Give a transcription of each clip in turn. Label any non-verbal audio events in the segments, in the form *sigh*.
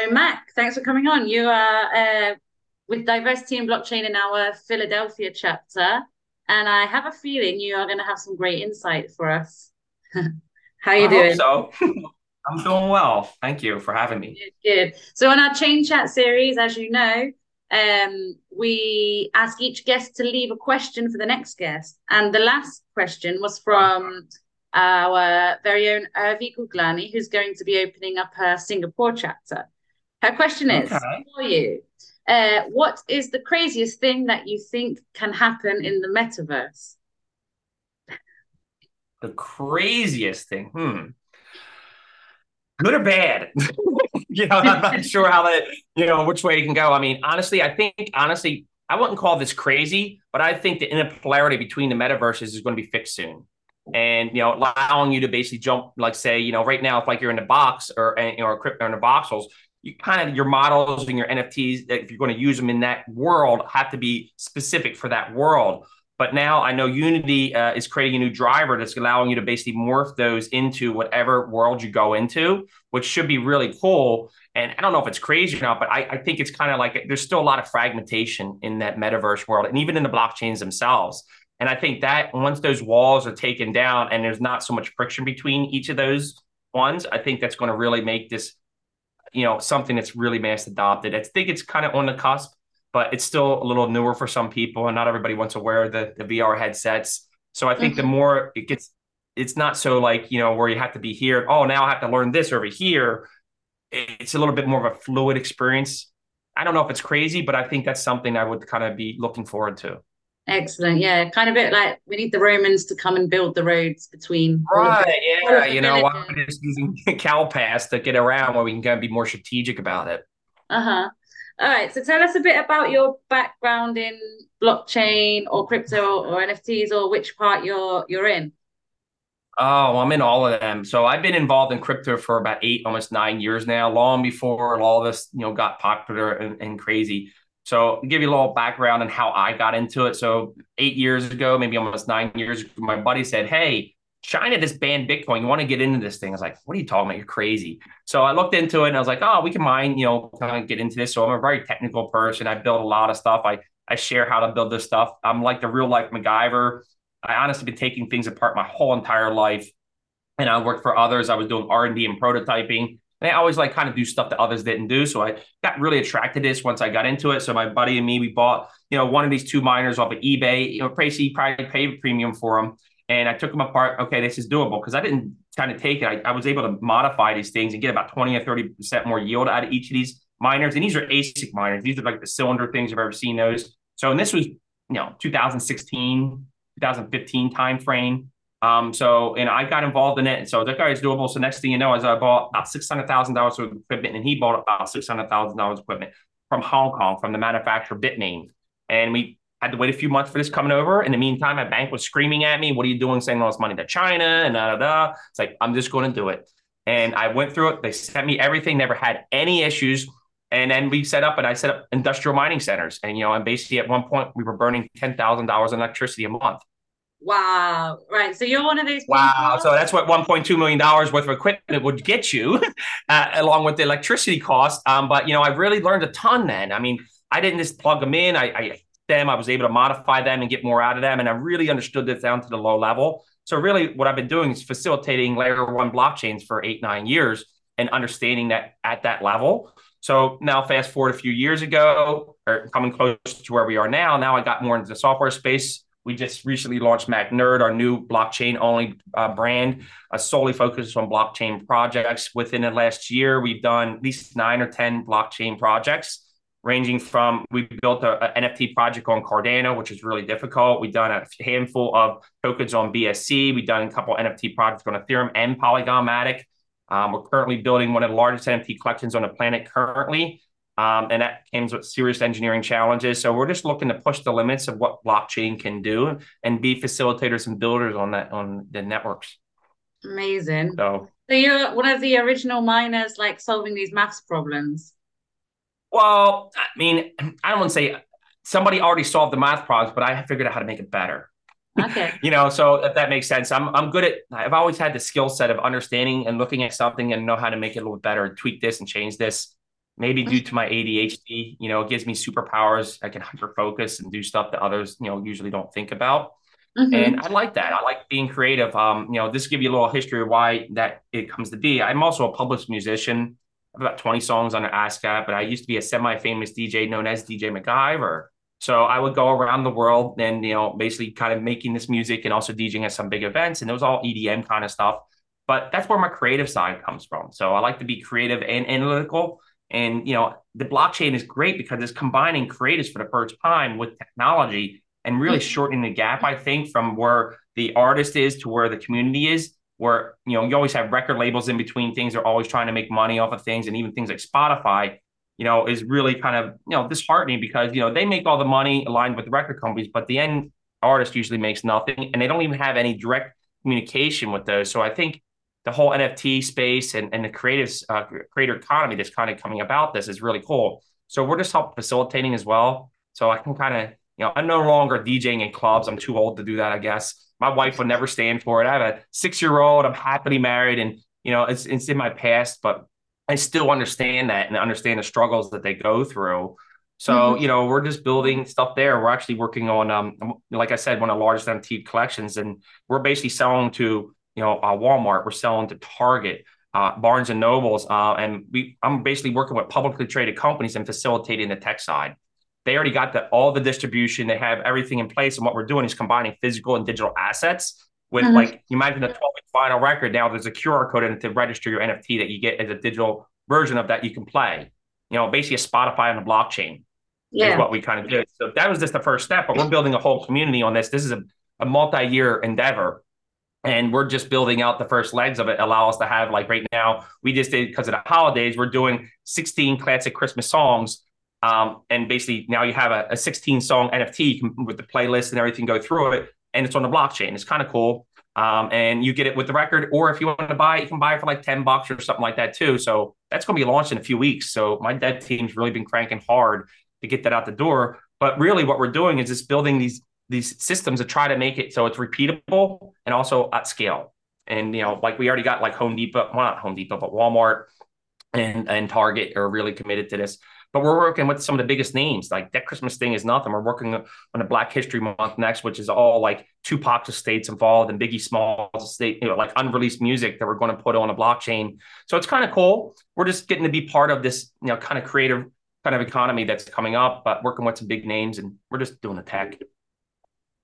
So, Mac, thanks for coming on. You are uh, with diversity and blockchain in our Philadelphia chapter, and I have a feeling you are going to have some great insight for us. *laughs* How are you I hope doing? so. *laughs* I'm doing well. Thank you for having me. Good. So, on our Chain Chat series, as you know, um, we ask each guest to leave a question for the next guest, and the last question was from our very own Urvi Guglani, who's going to be opening up her Singapore chapter. Her question is Okay. for you. Uh, what is the craziest thing that you think can happen in the metaverse? The craziest thing. Hmm. Good or bad? *laughs* You know, I'm not *laughs* sure how that, you know, which way it can go. I mean, honestly, I think, honestly, I wouldn't call this crazy, but I think the inequality between the metaverses is going to be fixed soon. And, you know, allowing you to basically jump, like, say, you know, right now, if like you're in a box or, or crypto in the voxels, you kind of your models and your NFTs, if you're going to use them in that world, have to be specific for that world. But now I know Unity uh, is creating a new driver that's allowing you to basically morph those into whatever world you go into, which should be really cool. And I don't know if it's crazy or not, but I, I think it's kind of like there's still a lot of fragmentation in that metaverse world and even in the blockchains themselves. And I think that once those walls are taken down and there's not so much friction between each of those ones, I think that's going to really make this, you know, something that's really mass adopted. I think it's kind of on the cusp but it's still a little newer for some people, and not everybody wants to wear the, the VR headsets. So I think the Mhm. more it gets, it's not so like, you know, where you have to be here. Oh, now I have to learn this over here. It's a little bit more of a fluid experience. I don't know if it's crazy, but I think that's something I would kind of be looking forward to. Excellent. Yeah, kind of bit like we need the Romans to come and build the roads between Right. Yeah. You know, we just using *laughs* CalPass to get around where we can kind of be more strategic about it? Uh-huh. All right. So tell us a bit about your background in blockchain or crypto or NFTs or which part you're you're in. Oh, I'm in all of them. So I've been involved in crypto for about eight, almost nine years now, long before all of this, you know, got popular and, and crazy. So I'll give you a little background on how I got into it. So eight years ago, maybe almost nine years my buddy said, Hey, China just banned Bitcoin. You want to get into this thing? I was like, what are you talking about? You're crazy. So I looked into it and I was like, oh, we can mine, you know, kind of get into this. So I'm a very technical person. I build a lot of stuff. I I share how to build this stuff. I'm like the real life MacGyver. I honestly been taking things apart my whole entire life and I worked for others. I was doing R and D and prototyping, and I always like kind of do stuff that others didn't do. So I got really attracted to this once I got into it. So my buddy and me, we bought you know one of these two miners off of eBay. You know, Tracy probably paid a premium for them, and I took them apart. Okay, this is doable because I didn't kind of take it. I, I was able to modify these things and get about twenty or thirty percent more yield out of each of these miners. And these are ASIC miners. These are like the cylinder things. I've ever seen those. So and this was you know 2016, 2015 timeframe. Um, so and I got involved in it, and so that guy is doable. So next thing you know, as I bought about six hundred thousand dollars worth of equipment, and he bought about six hundred thousand dollars equipment from Hong Kong from the manufacturer Bitmain, and we had to wait a few months for this coming over. In the meantime, my bank was screaming at me, "What are you doing, sending all this money to China?" And da da da. It's like I'm just going to do it, and I went through it. They sent me everything, never had any issues. And then we set up, and I set up industrial mining centers. And you know, and basically at one point we were burning ten thousand dollars in electricity a month Wow. Right. So you're one of those Wow. people. So that's what $1.2 million worth of equipment would get you, *laughs* uh, along with the electricity cost. Um, but, you know, I really learned a ton then. I mean, I didn't just plug them in. I, I them, I was able to modify them and get more out of them. And I really understood this down to the low level. So really what I've been doing is facilitating layer one blockchains for eight, nine years and understanding that at that level. So now fast forward a few years ago, or coming close to where we are now, now I got more into the software space we just recently launched MacNerd, our new blockchain only uh, brand, uh, solely focused on blockchain projects. Within the last year, we've done at least nine or 10 blockchain projects, ranging from we built a, a NFT project on Cardano, which is really difficult. We've done a handful of tokens on BSC. We've done a couple NFT projects on Ethereum and Polygon Matic. Um, we're currently building one of the largest NFT collections on the planet currently. Um, and that comes with serious engineering challenges. So we're just looking to push the limits of what blockchain can do and be facilitators and builders on that on the networks. Amazing. So So you're one of the original miners, like solving these maths problems. well, I mean, I don't want to say somebody already solved the math problems, but I figured out how to make it better. Okay. *laughs* you know, so if that makes sense, I'm I'm good at. I've always had the skill set of understanding and looking at something and know how to make it a little better, tweak this and change this. Maybe due to my ADHD, you know, it gives me superpowers. I can hyper focus and do stuff that others, you know, usually don't think about. Mm-hmm. And I like that. I like being creative. Um, you know, this give you a little history of why that it comes to be. I'm also a published musician. I have about 20 songs under ASCAP, but I used to be a semi-famous DJ known as DJ MacGyver. So I would go around the world and, you know, basically kind of making this music and also DJing at some big events. And it was all EDM kind of stuff. But that's where my creative side comes from. So I like to be creative and analytical. And, you know, the blockchain is great because it's combining creatives for the first time with technology and really mm-hmm. shortening the gap, I think, from where the artist is to where the community is. Where you know you always have record labels in between things; they're always trying to make money off of things, and even things like Spotify, you know, is really kind of you know disheartening because you know they make all the money aligned with the record companies, but the end artist usually makes nothing, and they don't even have any direct communication with those. So I think the whole NFT space and, and the creative uh, creator economy that's kind of coming about this is really cool. So we're just help facilitating as well. So I can kind of you know, I'm no longer DJing in clubs. I'm too old to do that, I guess. My wife would never stand for it. I have a six year old. I'm happily married, and you know, it's it's in my past, but I still understand that and understand the struggles that they go through. So, mm-hmm. you know, we're just building stuff there. We're actually working on, um, like I said, one of the largest NFT collections, and we're basically selling to, you know, uh, Walmart. We're selling to Target, uh, Barnes and Nobles, uh, and we. I'm basically working with publicly traded companies and facilitating the tech side they already got the, all the distribution. They have everything in place. And what we're doing is combining physical and digital assets with mm-hmm. like, you imagine the 12 vinyl record. Now there's a QR code in to register your NFT that you get as a digital version of that you can play. You know, basically a Spotify on the blockchain yeah. is what we kind of do. So that was just the first step, but we're building a whole community on this. This is a, a multi-year endeavor. And we're just building out the first legs of it. Allow us to have like right now, we just did because of the holidays, we're doing 16 classic Christmas songs um, and basically now you have a, a 16 song NFT with the playlist and everything go through it, and it's on the blockchain. It's kind of cool. Um, and you get it with the record, or if you want to buy it, you can buy it for like 10 bucks or something like that too. So that's going to be launched in a few weeks. So my dev team's really been cranking hard to get that out the door. But really, what we're doing is just building these these systems to try to make it so it's repeatable and also at scale. And you know, like we already got like Home Depot, well not Home Depot, but Walmart and and Target are really committed to this. But we're working with some of the biggest names. Like that Christmas thing is nothing. We're working on a Black History Month next, which is all like Tupac's estates involved and Biggie Smalls estate, you know, like unreleased music that we're going to put on a blockchain. So it's kind of cool. We're just getting to be part of this, you know, kind of creative kind of economy that's coming up, but working with some big names and we're just doing the tech.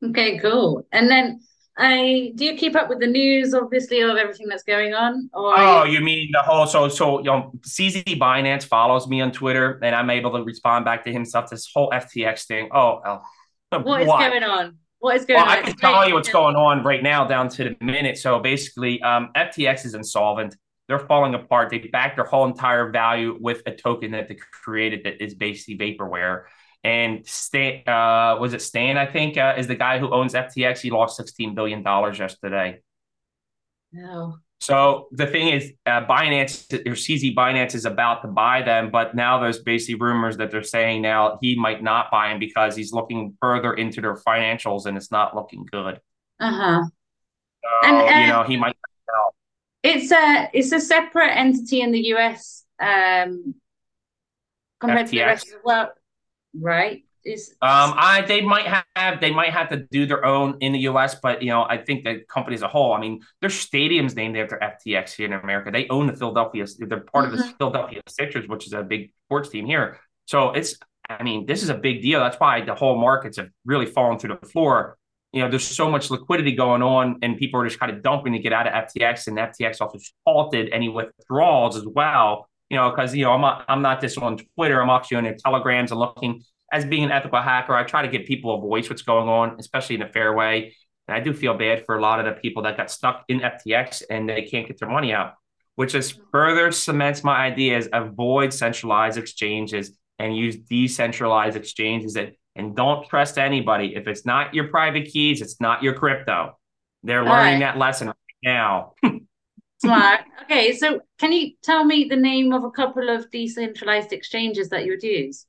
Okay, cool. And then I do you keep up with the news, obviously, of everything that's going on? Or oh, you mean the whole so so you know CZ Binance follows me on Twitter and I'm able to respond back to him stuff. This whole FTX thing. Oh, oh what is what? going on? What is going well, on? I can tell you what's going on right now down to the minute. So basically, um, FTX is insolvent. They're falling apart. They backed their whole entire value with a token that they created that is basically vaporware. And Stan, uh, was it Stan? I think uh, is the guy who owns FTX. He lost sixteen billion dollars yesterday. No. So the thing is, uh, Binance or CZ Binance is about to buy them, but now there's basically rumors that they're saying now he might not buy them because he's looking further into their financials and it's not looking good. Uh huh. So, and uh, you know he might. It's a it's a separate entity in the US um, compared FTX. to the rest of the world right? Is um, I they might have they might have to do their own in the U.S., but you know I think the company as a whole. I mean, their stadiums named after FTX here in America. They own the Philadelphia. They're part mm-hmm. of the mm-hmm. Philadelphia Sixers, which is a big sports team here. So it's I mean this is a big deal. That's why the whole markets have really fallen through the floor. You know, there's so much liquidity going on, and people are just kind of dumping to get out of FTX, and FTX also halted any withdrawals as well you know, because you know I'm not, I'm not just on Twitter. I'm actually on telegrams and looking as being an ethical hacker. I try to give people a voice what's going on, especially in a fair way. And I do feel bad for a lot of the people that got stuck in FTX and they can't get their money out, which just further cements my ideas. Avoid centralized exchanges and use decentralized exchanges. And, and don't trust anybody. If it's not your private keys, it's not your crypto. They're learning right. that lesson right now. *laughs* Smart. Okay, so can you tell me the name of a couple of decentralized exchanges that you would use?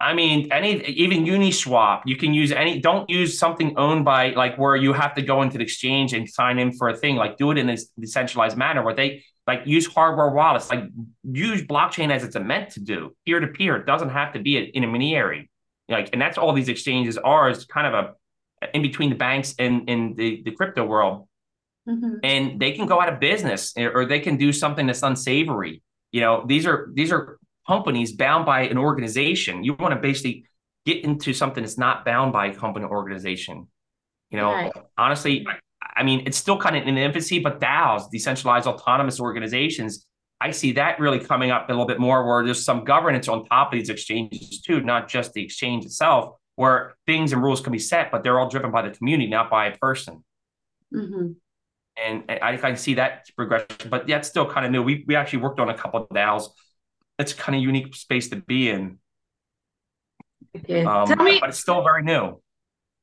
I mean, any even Uniswap, you can use any. Don't use something owned by like where you have to go into the exchange and sign in for a thing. Like do it in a decentralized manner where they like use hardware wallets, like use blockchain as it's meant to do, peer to peer. It doesn't have to be an intermediary. Like, and that's all these exchanges are is kind of a in between the banks and in the, the crypto world. Mm-hmm. And they can go out of business or they can do something that's unsavory. You know, these are these are companies bound by an organization. You want to basically get into something that's not bound by a company organization. You know, right. honestly, I mean, it's still kind of in infancy, but DAOs, decentralized autonomous organizations, I see that really coming up a little bit more where there's some governance on top of these exchanges too, not just the exchange itself, where things and rules can be set, but they're all driven by the community, not by a person. Mm-hmm. And I, I can see that progression, but that's still kind of new. We, we actually worked on a couple of DAOs. It's kind of unique space to be in. Okay. Um, Tell me, but it's still very new.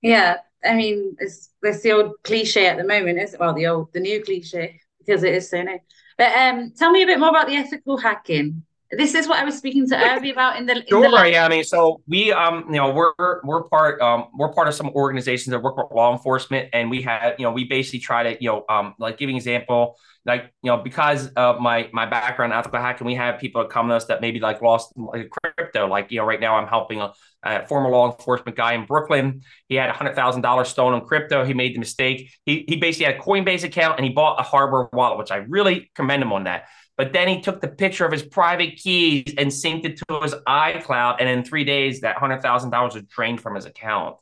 Yeah, I mean, it's it's the old cliche at the moment, is it? Well, the old, the new cliche because it is so new. But um, tell me a bit more about the ethical hacking. This is what I was speaking to Urvi about in the. In sure, the yeah. I mean, so we, um, you know, we're we're part, um, we're part of some organizations that work with law enforcement, and we have, you know, we basically try to, you know, um, like giving example, like you know because of my my background ethical hacking we have people that come to us that maybe like lost like crypto. Like you know right now i'm helping a, a former law enforcement guy in brooklyn. He had a hundred thousand dollars stolen in crypto. He made the mistake. He, he basically had a coinbase account and he bought a hardware wallet which i really commend him on that but then he took the picture of his private keys and synced it to his icloud and in three days that hundred thousand dollars was drained from his account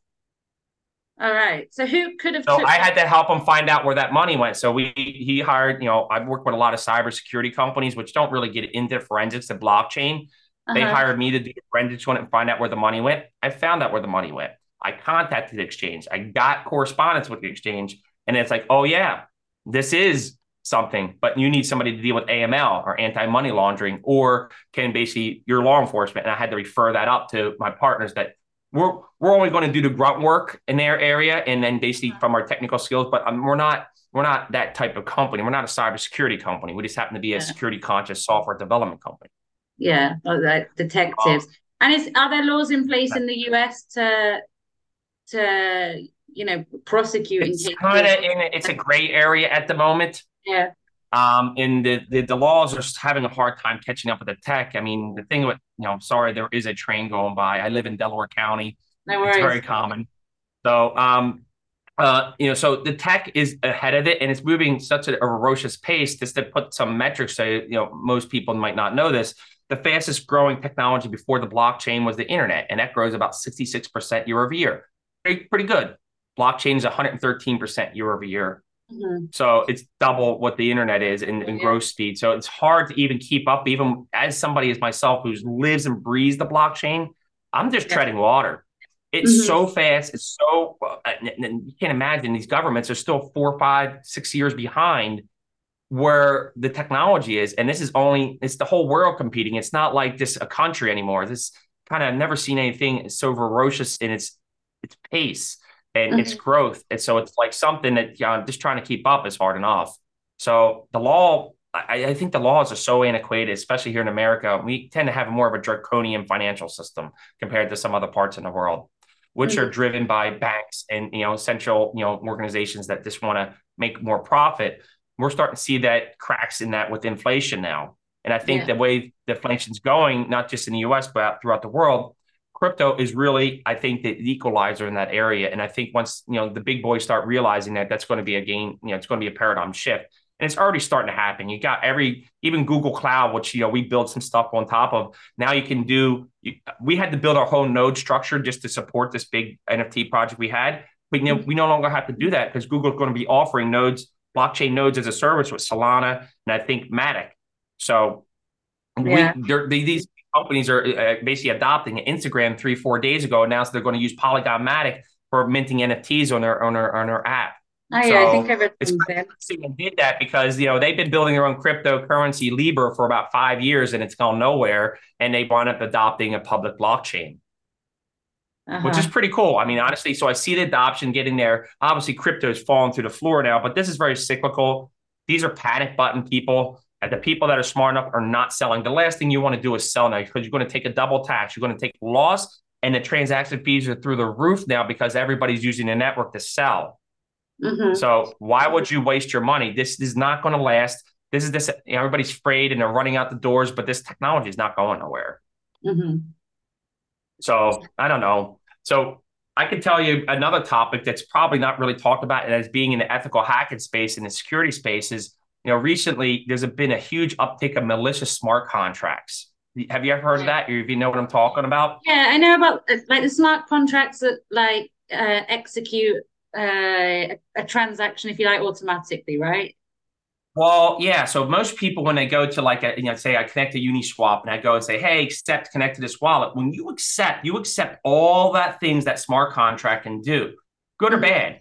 all right. So who could have? So I had to help him find out where that money went. So we he hired. You know, I've worked with a lot of cybersecurity companies, which don't really get into forensics and blockchain. Uh-huh. They hired me to do forensics on it and find out where the money went. I found out where the money went. I contacted the exchange. I got correspondence with the exchange, and it's like, oh yeah, this is something, but you need somebody to deal with AML or anti-money laundering, or can basically your law enforcement. And I had to refer that up to my partners that we're we're only going to do the grunt work in their area and then basically from our technical skills but um, we're not we're not that type of company. We're not a cybersecurity company. We just happen to be a security conscious software development company. Yeah like detectives. Um, and is are there laws in place in the us to to you know prosecute it's kind of in it's a gray area at the moment yeah um, and the, the, the laws are having a hard time catching up with the tech. I mean, the thing with you know, sorry, there is a train going by. I live in Delaware County. No worries. It's very common. So, um, uh, you know, so the tech is ahead of it, and it's moving such a, a ferocious pace. Just to put some metrics, so you know, most people might not know this. The fastest growing technology before the blockchain was the internet, and that grows about 66% year over year. Pretty, pretty good. Blockchain is 113% year over year. Mm-hmm. So it's double what the internet is in, in growth speed. So it's hard to even keep up, even as somebody as myself who lives and breathes the blockchain. I'm just yeah. treading water. It's mm-hmm. so fast. It's so, and you can't imagine these governments are still four, five, six years behind where the technology is. And this is only, it's the whole world competing. It's not like just a country anymore. This kind of never seen anything so ferocious in its, its pace and mm-hmm. its growth. And so it's like something that you know, just trying to keep up is hard enough. So the law, I, I, think the laws are so antiquated, especially here in America. We tend to have more of a draconian financial system compared to some other parts in the world, which mm-hmm. are driven by banks and you know central you know organizations that just want to make more profit. We're starting to see that cracks in that with inflation now. And I think yeah. the way the inflation's going, not just in the US, but throughout the world, crypto is really, I think, the equalizer in that area. And I think once you know the big boys start realizing that, that's going to be a game. You know, it's going to be a paradigm shift, and it's already starting to happen. You got every, even Google Cloud, which you know we build some stuff on top of. Now you can do. You, we had to build our whole node structure just to support this big NFT project we had. But you know, we no longer have to do that because Google's going to be offering nodes, blockchain nodes as a service with Solana and I think Matic. So yeah. we, these companies are uh, basically adopting Instagram three, four days ago announced they're going to use Polygon Matic for minting NFTs on their on their on their app. Oh yeah, so I think I read it's did that because you know they've been building their own cryptocurrency Libra for about five years and it's gone nowhere, and they wound up adopting a public blockchain. Uh-huh. Which is pretty cool. I mean, honestly, so I see the adoption getting there. Obviously, crypto is falling through the floor now, but this is very cyclical. These are panic button people and the people that are smart enough are not selling. The last thing you want to do is sell now because you're going to take a double tax. You're going to take loss, and the transaction fees are through the roof now because everybody's using the network to sell. Mm-hmm. So why would you waste your money? This is not going to last. this is this. Everybody's afraid and they're running out the doors, but this technology is not going nowhere. Mm-hmm. So I don't know. So I can tell you another topic that's probably not really talked about and as being in the ethical hacking space and the security space is, you know, recently there's been a huge uptick of malicious smart contracts. Have you ever heard of that? Or if you know what I'm talking about? Yeah, I know about like the smart contracts that like uh, execute uh, a, a transaction, if you like, automatically, right? Well, yeah. So most people, when they go to like a, you know, say I connect to Uniswap and I go and say, hey, accept, connect to this wallet. When you accept, you accept all that things that smart contract can do, good or mm-hmm. bad.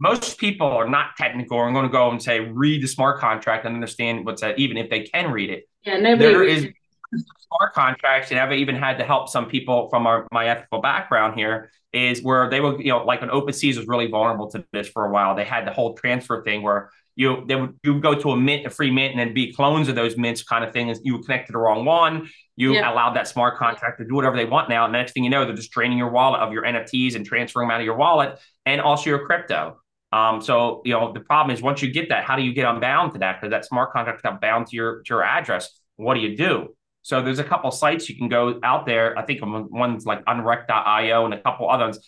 Most people are not technical and going to go and say, read the smart contract and understand what's that, even if they can read it. Yeah, nobody. There is smart contracts, and I've even had to help some people from our my ethical background here is where they were, you know, like when OpenSea was really vulnerable to this for a while. They had the whole transfer thing where you they would you go to a mint, a free mint, and then be clones of those mints kind of thing. Is you connect to the wrong one. You yeah. allowed that smart contract to do whatever they want now. And the next thing you know, they're just draining your wallet of your NFTs and transferring them out of your wallet and also your crypto. Um, so you know the problem is once you get that, how do you get unbound to that? Because that smart contract got bound to your to your address. What do you do? So there's a couple sites you can go out there. I think one's like unrec.io and a couple others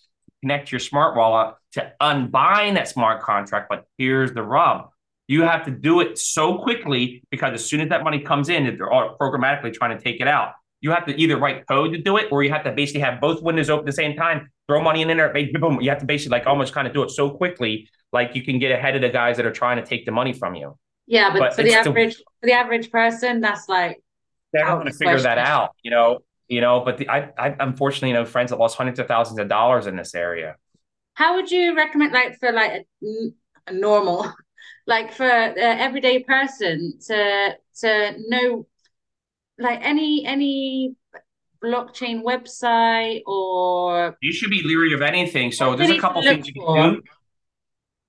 connect your smart wallet to unbind that smart contract. But here's the rub you have to do it so quickly because as soon as that money comes in, they're all programmatically trying to take it out. You have to either write code to do it, or you have to basically have both windows open at the same time, throw money in there, boom. You have to basically like almost kind of do it so quickly, like you can get ahead of the guys that are trying to take the money from you. Yeah, but, but for the average for the average person, that's like they're not going to figure that out, you know. You know, but the, I, I unfortunately know friends that lost hundreds of thousands of dollars in this area. How would you recommend, like, for like a, a normal *laughs* like for uh, everyday person to to know like any any blockchain website or you should be leery of anything. So there's a couple things you can do.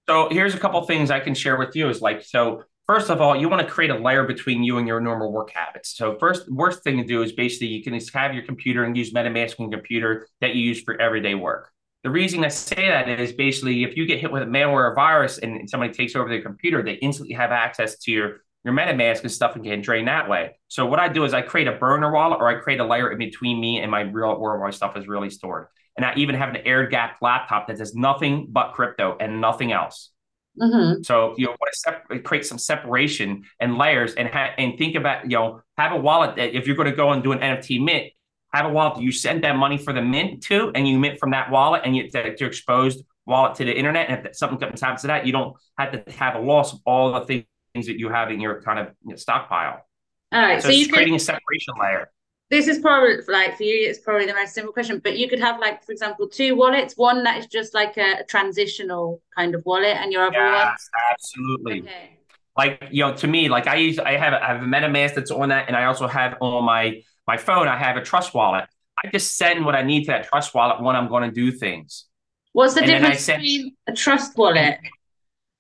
so here's a couple things i can share with you is like so first of all you want to create a layer between you and your normal work habits. So first worst thing to do is basically you can have your computer and use metamask on computer that you use for everyday work. The reason I say that is basically if you get hit with a malware or virus and somebody takes over their computer, they instantly have access to your your MetaMask and stuff and can drain that way. So what I do is I create a burner wallet or I create a layer in between me and my real world where my stuff is really stored. And I even have an air gapped laptop that does nothing but crypto and nothing else. Mm-hmm. So you know, want to sep- create some separation and layers, and ha- and think about you know have a wallet that if you're going to go and do an NFT mint, have a wallet you send that money for the mint to, and you mint from that wallet, and you, that your exposed wallet to the internet. And if something happens to that, you don't have to have a loss of all the things that you have in your kind of you know, stockpile. All right, so, so you're creating a separation layer. This is probably like for you, it's probably the most simple question, but you could have like, for example, two wallets. One that is just like a, a transitional kind of wallet, and your other yes, one. absolutely. Okay. Like you know, to me, like I use, I have, I have a MetaMask that's on that, and I also have on my my phone, I have a trust wallet. I just send what I need to that trust wallet when I'm going to do things. What's the and difference send, between a trust wallet?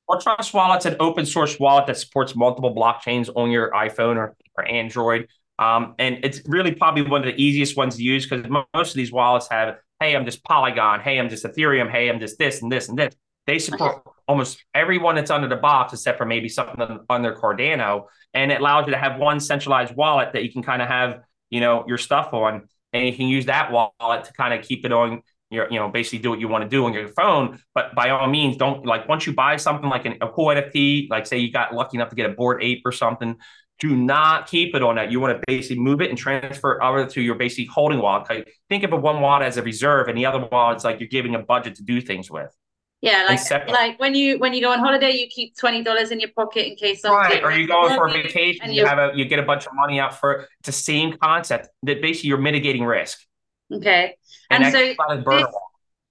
Well, Trust Wallet's an open source wallet that supports multiple blockchains on your iPhone or, or Android. Um, and it's really probably one of the easiest ones to use because most of these wallets have, hey, I'm just Polygon, hey, I'm just Ethereum, hey, I'm just this and this and this. They support okay. almost everyone that's under the box except for maybe something under Cardano. And it allows you to have one centralized wallet that you can kind of have you know, your stuff on, and you can use that wallet to kind of keep it on your, you know, basically do what you want to do on your phone. But by all means, don't like once you buy something like an, a cool NFT, like say you got lucky enough to get a Bored Ape or something, do not keep it on that. You want to basically move it and transfer it over to your basically holding wallet. Like, think of a one wallet as a reserve, and the other wallet is like you're giving a budget to do things with. Yeah, like like when you when you go on holiday, you keep twenty dollars in your pocket in case something. Right, or you go for a vacation, and you have a you get a bunch of money out for it's the same concept that basically you're mitigating risk. Okay, and, and so this,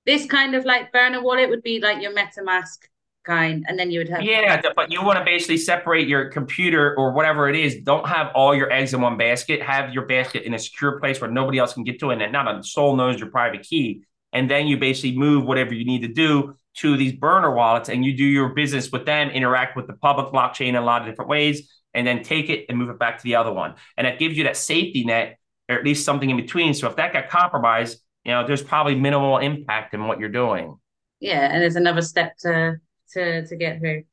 this kind of like burner wallet would be like your MetaMask kind, and then you would have yeah, but you want to basically separate your computer or whatever it is. Don't have all your eggs in one basket. Have your basket in a secure place where nobody else can get to it, and not a soul knows your private key. And then you basically move whatever you need to do to these burner wallets and you do your business with them, interact with the public blockchain in a lot of different ways, and then take it and move it back to the other one. And that gives you that safety net, or at least something in between. So if that got compromised, you know, there's probably minimal impact in what you're doing. Yeah, and there's another step to to to get through.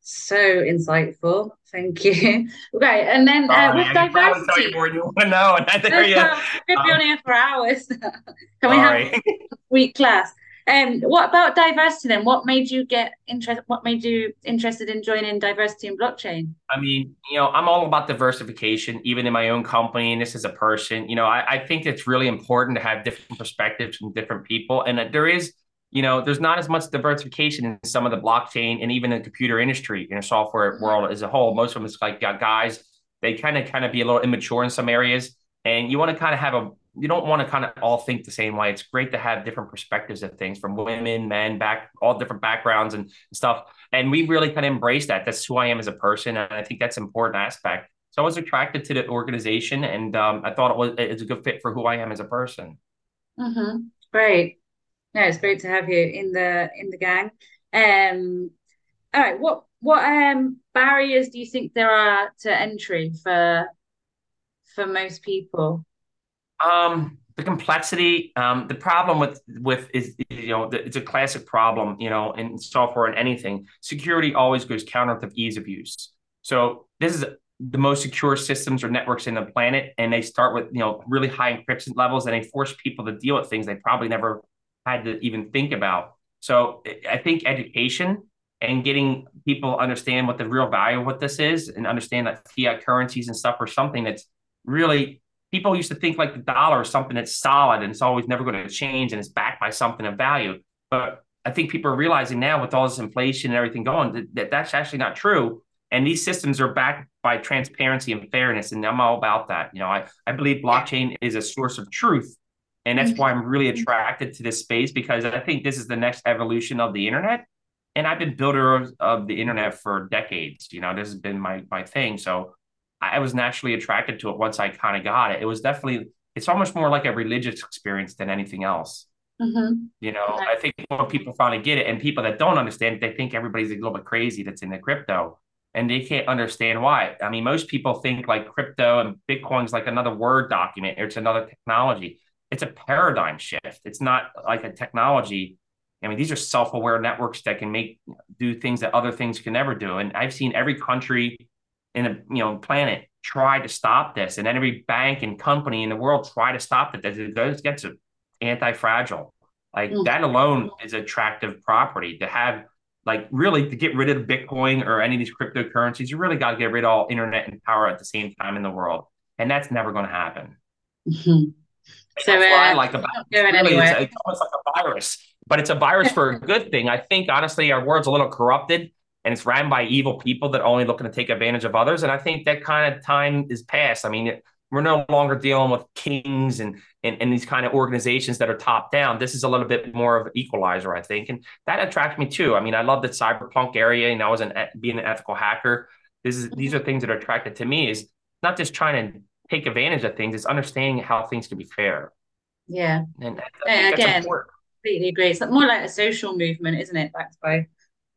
So insightful. Thank you. *laughs* Okay, and then uh, with diversity. you more you want to know, and *laughs* I there you. Could be on here for hours. *laughs* Can we have a week class? Um, what about diversity then? What made you get interested? What made you interested in joining diversity in blockchain? I mean, you know, I'm all about diversification, even in my own company, and this as a person. You know, I, I think it's really important to have different perspectives from different people, and there is, you know, there's not as much diversification in some of the blockchain and even the computer industry, you know, software mm-hmm. world as a whole. Most of them is like got guys, they kind of kind of be a little immature in some areas, and you want to kind of have a you don't want to kind of all think the same way. It's great to have different perspectives of things from women, men, back all different backgrounds and stuff. And we really kind of embrace that. That's who I am as a person, and I think that's an important aspect. So I was attracted to the organization, and um, I thought it was it's a good fit for who I am as a person. Mm-hmm. Great. Yeah, it's great to have you in the in the gang. Um, all right. What what um barriers do you think there are to entry for for most people? Um, the complexity, um, the problem with with is you know it's a classic problem you know in software and anything. Security always goes counter with ease of use. So this is the most secure systems or networks in the planet, and they start with you know really high encryption levels, and they force people to deal with things they probably never had to even think about. So I think education and getting people understand what the real value of what this is, and understand that fiat currencies and stuff are something that's really people used to think like the dollar is something that's solid and it's always never going to change and it's backed by something of value. But I think people are realizing now with all this inflation and everything going that, that that's actually not true. And these systems are backed by transparency and fairness. And I'm all about that. You know, I, I believe blockchain is a source of truth. And that's why I'm really mm-hmm. attracted to this space because I think this is the next evolution of the internet. And I've been builder of, of the internet for decades. You know, this has been my my thing. So I was naturally attracted to it once I kind of got it. It was definitely, it's almost more like a religious experience than anything else. Mm-hmm. You know, I think when people finally get it, and people that don't understand, they think everybody's a little bit crazy that's in the crypto, and they can't understand why. I mean, most people think like crypto and Bitcoin's like another Word document, or it's another technology. It's a paradigm shift. It's not like a technology. I mean, these are self-aware networks that can make do things that other things can never do. And I've seen every country in a you know planet try to stop this, and every bank and company in the world try to stop it. As it goes gets anti-fragile. Like mm. that alone is attractive property to have. Like really, to get rid of Bitcoin or any of these cryptocurrencies, you really got to get rid of all internet and power at the same time in the world, and that's never going to happen. Mm-hmm. So that's uh, I like about it. Really, it's, it's almost like a virus, but it's a virus for a good thing. I think honestly, our world's a little corrupted and it's ran by evil people that are only looking to take advantage of others. And I think that kind of time is past. I mean, it, we're no longer dealing with kings and, and and these kind of organizations that are top down. This is a little bit more of an equalizer, I think, and that attracts me too. I mean, I love the cyberpunk area, and I was an being an ethical hacker. This is these mm-hmm. are things that are attracted to me. Is not just trying to take advantage of things; it's understanding how things can be fair. Yeah, and yeah, again, completely agree. It's more like a social movement, isn't it, backed by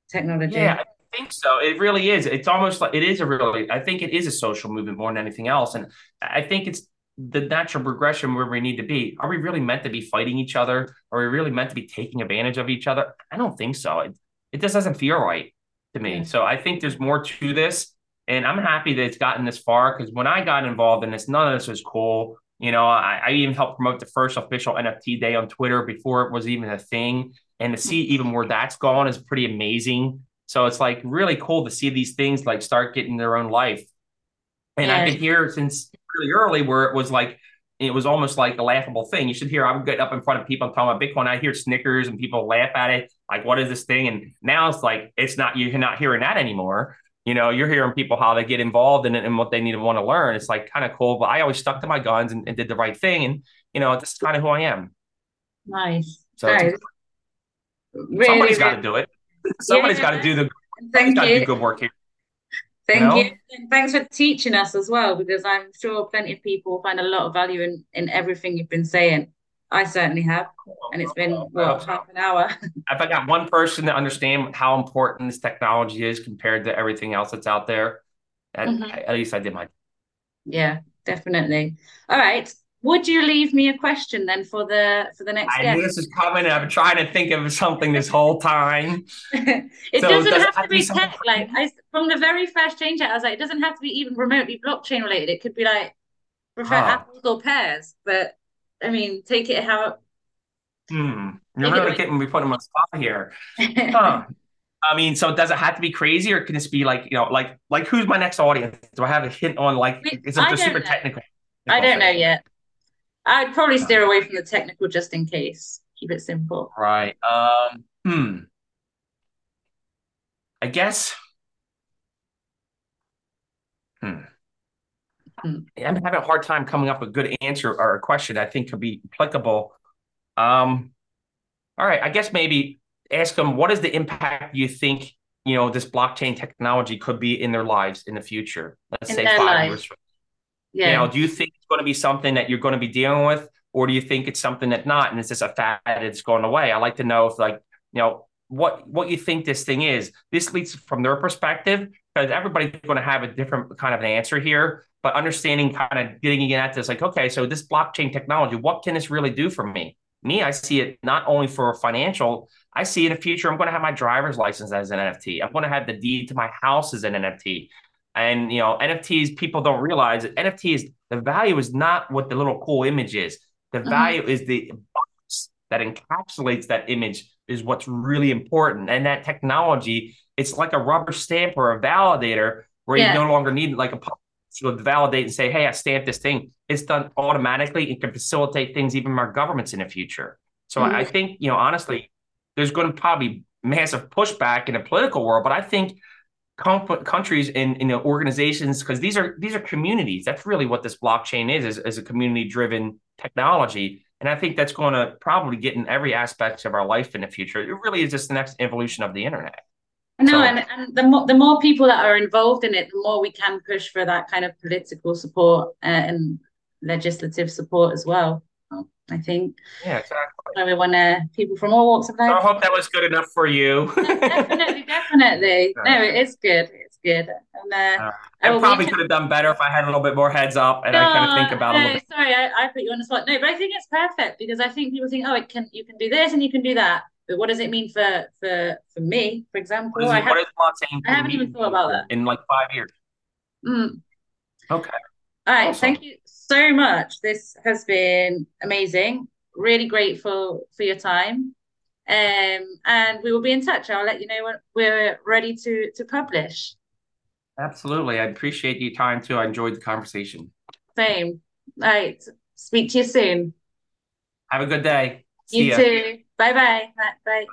technology? Yeah, think so. It really is. It's almost like it is a really. I think it is a social movement more than anything else, and I think it's the natural progression where we need to be. Are we really meant to be fighting each other? Are we really meant to be taking advantage of each other? I don't think so. It it just doesn't feel right to me. Yeah. So I think there's more to this, and I'm happy that it's gotten this far because when I got involved in this, none of this was cool. You know, I, I even helped promote the first official NFT day on Twitter before it was even a thing. And to see even where that's gone is pretty amazing. So it's like really cool to see these things like start getting their own life. And yeah. I've been here since really early where it was like it was almost like a laughable thing. You should hear I'm getting up in front of people I'm talking about Bitcoin. I hear snickers and people laugh at it. Like, what is this thing? And now it's like it's not you're not hearing that anymore. You know, you're hearing people how they get involved in it and what they need to want to learn. It's like kind of cool. But I always stuck to my guns and, and did the right thing. And you know, is kind of who I am. Nice. So nice. Really, somebody's really, got to do it. *laughs* Somebody's yeah. got to do the. Thank you. Do good work here. Thank you, know? you. And thanks for teaching us as well, because I'm sure plenty of people find a lot of value in in everything you've been saying. I certainly have, and it's been what half an hour. *laughs* if I got one person to understand how important this technology is compared to everything else that's out there, at, mm-hmm. at least I did my. Yeah, definitely. All right. Would you leave me a question then for the for the next? I guest? knew this is coming, and I've been trying to think of something this whole time. *laughs* it so doesn't does have to be tech. Like I, from the very first change, I was like, it doesn't have to be even remotely blockchain related. It could be like prefer huh. apples or pears. But I mean, take it how. Hmm. You're really getting me put on spot here. *laughs* Huh. I mean, so does it have to be crazy, or can this be like you know, like like who's my next audience? Do I have a hint on like is it super know. technical? I don't know yet. I'd probably steer away from the technical just in case. Keep it simple. Right. Um. Hmm. I guess. Hmm. hmm. I'm having a hard time coming up with a good answer or a question I think could be applicable. Um. All right. I guess maybe ask them what is the impact you think you know this blockchain technology could be in their lives in the future. Let's in say five life. years from yeah. You know, do you think going to be something that you're going to be dealing with, or do you think it's something that not, and it's just a fad that's going away? I like to know if, like, you know, what what you think this thing is. This leads from their perspective because everybody's going to have a different kind of an answer here. But understanding, kind of getting at this, like, okay, so this blockchain technology, what can this really do for me? Me, I see it not only for financial. I see in the future, I'm going to have my driver's license as an NFT. I'm going to have the deed to my house as an NFT. And you know, NFTs, people don't realize that NFTs, the value is not what the little cool image is. The mm-hmm. value is the box that encapsulates that image is what's really important. And that technology, it's like a rubber stamp or a validator where yeah. you no longer need like a to validate and say, hey, I stamped this thing. It's done automatically and can facilitate things even more governments in the future. So mm-hmm. I think, you know, honestly, there's going to probably massive pushback in the political world, but I think comp- countries and, and organizations because these are these are communities. That's really what this blockchain is, is, is a community driven technology. And I think that's going to probably get in every aspect of our life in the future. It really is just the next evolution of the internet. No, so, and, and the more the more people that are involved in it, the more we can push for that kind of political support uh, and legislative support as well. I think. Yeah, exactly. So we want people from all walks of life. I hope that was good enough for you. *laughs* *laughs* definitely, definitely. No, it is good. It's good. And uh, uh, I probably could have done better if I had a little bit more heads up and no, I kind of think about no, a little. Sorry, I, I put you on the spot. No, but I think it's perfect because I think people think, oh, it can you can do this and you can do that. But what does it mean for for for me, for example? I, have, I haven't even thought about that in like five years. Mm. Okay. All right. Awesome. Thank you so much. This has been amazing. Really grateful for your time. Um, and we will be in touch. I'll let you know when we're ready to to publish. Absolutely. I appreciate your time too. I enjoyed the conversation. Same. All right. Speak to you soon. Have a good day. See you ya. too. Bye bye. Bye.